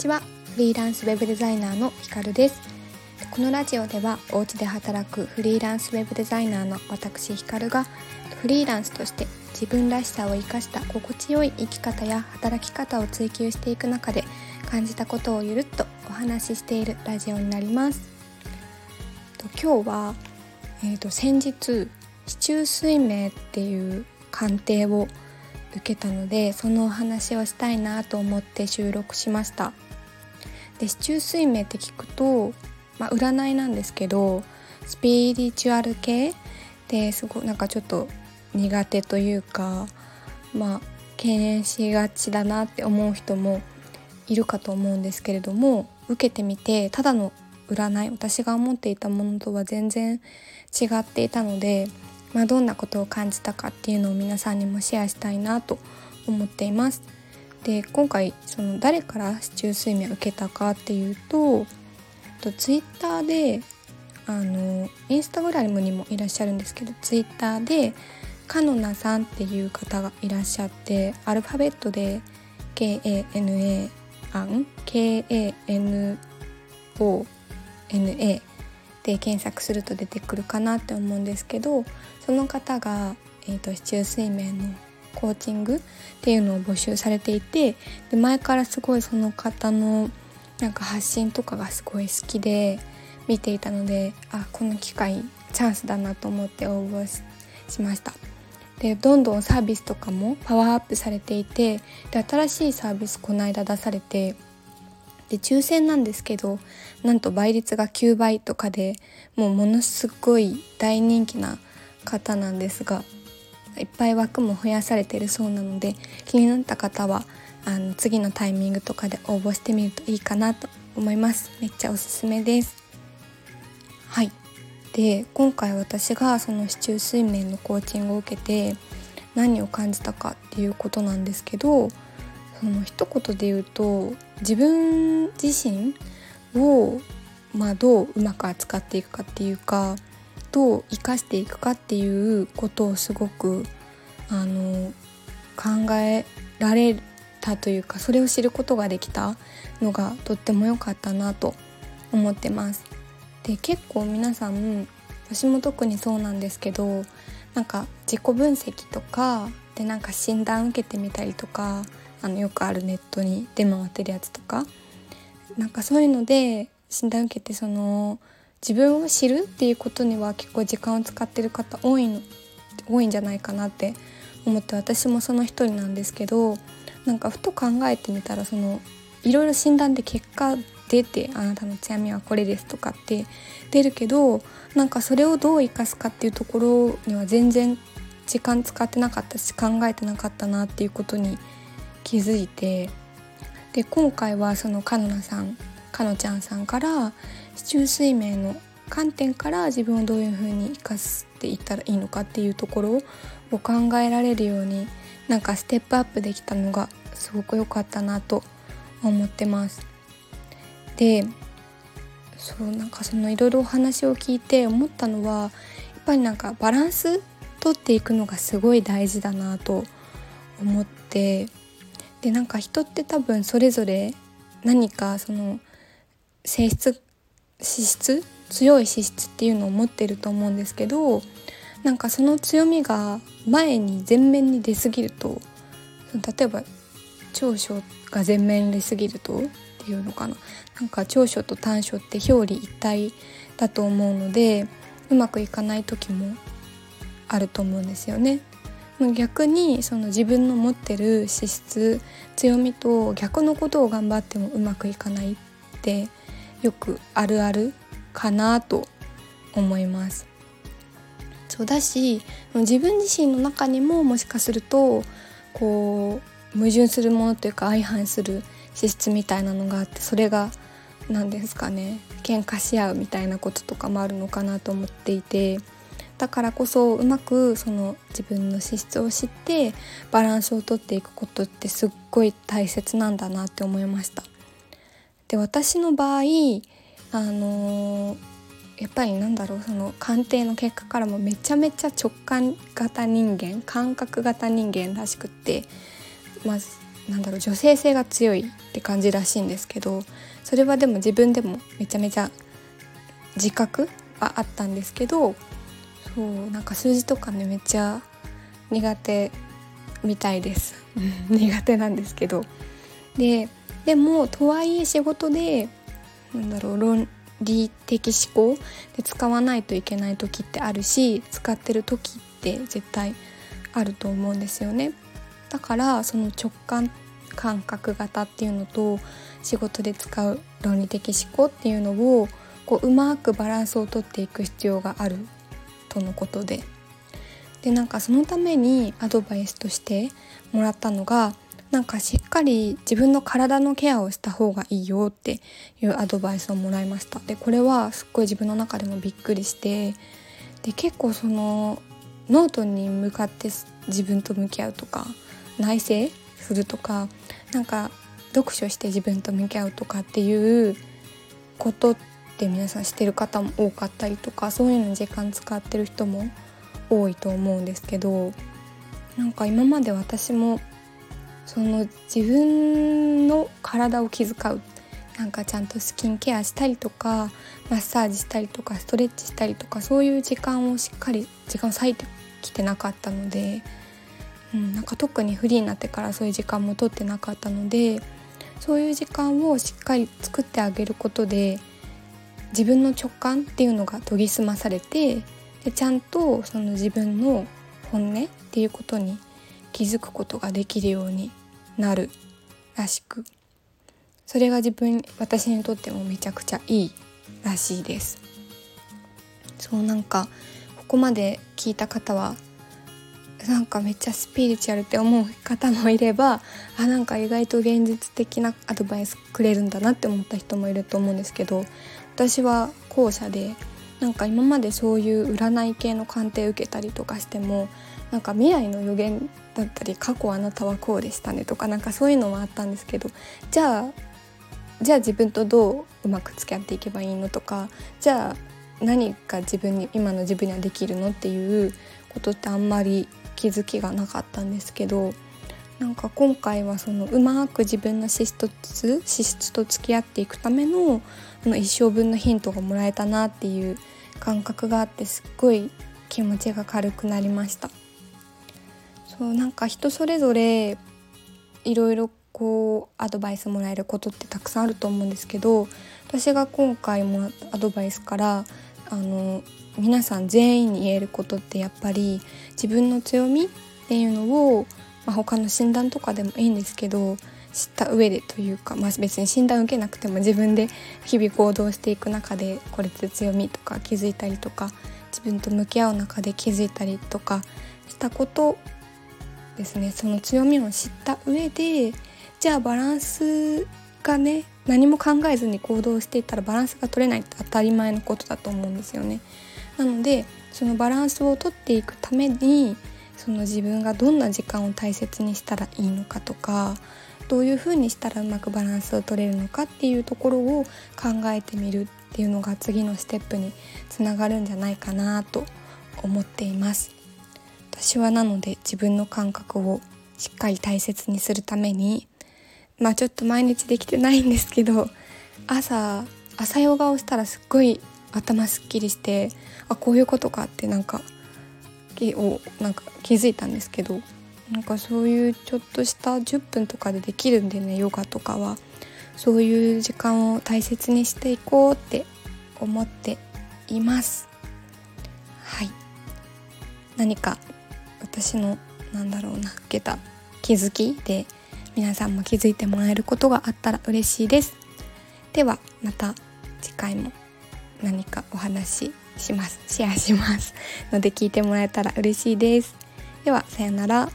ちは。フリーランスウェブデザイナーのひかるです。このラジオではお家で働くフリーランスウェブデザイナーの私ひかるがフリーランスとして自分らしさを生かした心地よい生き方や働き方を追求していく中で感じたことをゆるっとお話ししているラジオになります。今日は、えーと、先日市中水明っていう鑑定を受けたのでそのお話をしたいなと思って収録しました。で市中水明って聞くと、まあ、占いなんですけどスピリチュアル系ですごいなんかちょっと苦手というかまあ敬遠しがちだなって思う人もいるかと思うんですけれども受けてみてただの占い私が思っていたものとは全然違っていたのでまあ、どんなことを感じたかっていうのを皆さんにもシェアしたいなと思っています。で今回その誰から市中睡眠を受けたかっていうととツイッターであのインスタグラムにもいらっしゃるんですけどツイッターでカノナさんっていう方がいらっしゃってアルファベットで KANA アン KANONA で検索すると出てくるかなって思うんですけどその方が、えーと、市中水面のコーチングっていうのを募集されていてで前からすごいその方のなんか発信とかがすごい好きで見ていたのであこの機会チャンスだなと思って応募しました。でどんどんサービスとかもパワーアップされていてで新しいサービスこの間出されてで抽選なんですけどなんと倍率が9倍とかでもうものすごい大人気な方なんですがいっぱい枠も増やされてるそうなので気になった方はあの次のタイミングとかで応募してみるといいかなと思います。めっちゃおすすめです。はい。で今回私がその市中水面のコーチングを受けて何を感じたかっていうことなんですけどその一言で言うと自分自身を、まあ、どううまく扱っていくかっていうかどう生かしていくかっていうことをすごくあの考えられたというかそれを知ることができたのがとっても良かったなと思ってます。で結構皆さん私も特にそうなんですけどなんか自己分析とかでなんか診断受けてみたりとかあのよくあるネットに出回ってるやつとかなんかそういうので診断受けてその自分を知るっていうことには結構時間を使ってる方多いの多いんじゃないかなって思って私もその一人なんですけどなんかふと考えてみたらそのいろいろ診断で結果出てあなたの強みはこれですとかって出るけどなんかそれをどう生かすかっていうところには全然時間使ってなかったし考えてなかったなっていうことに気づいてで今回はそのかのなさんかのちゃんさんから市中水明の観点から自分をどういうふうに生かしていったらいいのかっていうところを考えられるようになんかステップアップできたのがすごく良かったなと思ってます。でそうなんかそのいろいろお話を聞いて思ったのはやっぱりなんかバランス取っていくのがすごい大事だなと思ってでなんか人って多分それぞれ何かその性質資質強い資質っていうのを持ってると思うんですけどなんかその強みが前に前面に出過ぎると例えば長所が前面に出過ぎるとっていうのかななんか長所と短所って表裏一体だと思うのでうまくいかない時もあると思うんですよね。逆にその自分の持ってる資質強みと逆のことを頑張ってもうまくいかないってよくあるあるかなと思います。そうだし自分自身の中にももしかするとこう矛盾するものというか相反する資質みたいなのがあってそれが何ですかね喧嘩し合うみたいなこととかもあるのかなと思っていてだからこそうまくその自分の資質を知ってバランスをとっていくことってすっごい大切なんだなって思いました。で私の場合あのー、やっぱりなんだろうその鑑定の結果からもめちゃめちゃ直感型人間感覚型人間らしくってまずなんだろう女性性が強いって感じらしいんですけどそれはでも自分でもめちゃめちゃ自覚はあったんですけどそうなんか数字とかねめっちゃ苦手みたいです。苦手なんですけど。ででもとはいえ仕事でなんだろう論理的思考で使わないといけない時ってあるし使ってる時って絶対あると思うんですよね。だからその直感感覚型っていうのと仕事で使う論理的思考っていうのをこううまくバランスをとっていく必要があるとのことででなんかそのためにアドバイスとしてもらったのがなんかしっかり自分の体のケアをした方がいいよっていうアドバイスをもらいました。でこれはすっごい自分の中でもびっくりして。で結構そのノートに向かって自分と向き合うとか内省するとかなんか読書して自分と向き合うとかっていうことって皆さんしてる方も多かったりとかそういうのに時間使ってる人も多いと思うんですけどなんか今まで私もその自分の体を気遣う。なんかちゃんとスキンケアしたりとかマッサージしたりとかストレッチしたりとかそういう時間をしっかり時間を割いてきてなかったので、うん、なんか特にフリーになってからそういう時間も取ってなかったのでそういう時間をしっかり作ってあげることで自分の直感っていうのが研ぎ澄まされてでちゃんとその自分の本音っていうことに気づくことができるようになるらしく。それが自分私にとってもめちゃくちゃいいらしいです。そうなんかここまで聞いた方はなんかめっちゃスピリチュアルって思う方もいればあなんか意外と現実的なアドバイスくれるんだなって思った人もいると思うんですけど私は後者でなんか今までそういう占い系の鑑定受けたりとかしてもなんか未来の予言だったり過去あなたはこうでしたねとかなんかそういうのはあったんですけどじゃあじゃあ自分とどううまく付き合っていけばいいのとかじゃあ何が自分に今の自分にはできるのっていうことってあんまり気づきがなかったんですけどなんか今回はそのうまく自分の資質資質と付き合っていくためのの一生分のヒントがもらえたなっていう感覚があってすっごい気持ちが軽くなりました。そうなんか人それぞれいろいろこうアドバイスもらえることってたくさんあると思うんですけど私が今回もアドバイスからあの皆さん全員に言えることってやっぱり自分の強みっていうのを、まあ、他の診断とかでもいいんですけど知った上でというか、まあ、別に診断受けなくても自分で日々行動していく中でこれって強みとか気づいたりとか自分と向き合う中で気づいたりとかしたことですねその強みを知った上でじゃあバランスがね何も考えずに行動していったらバランスが取れないって当たり前のことだと思うんですよね。なのでそのバランスをとっていくためにその自分がどんな時間を大切にしたらいいのかとかどういうふうにしたらうまくバランスを取れるのかっていうところを考えてみるっていうのが次のステップにつながるんじゃないかなと思っています。私はなので自分の感覚をしっかり大切にするためにまあちょっと毎日できてないんですけど朝朝ヨガをしたらすっごい頭すっきりしてあこういうことかってなんかをなんか気づいたんですけどなんかそういうちょっとした10分とかでできるんでねヨガとかは。そういう時間を大切にしていこうって思っています。はい。何か私のなんだろうな受けた気づきで皆さんも気づいてもらえることがあったら嬉しいです。ではまた次回も何かお話しします。シェアします。ので聞いてもらえたら嬉しいです。ではさようなら。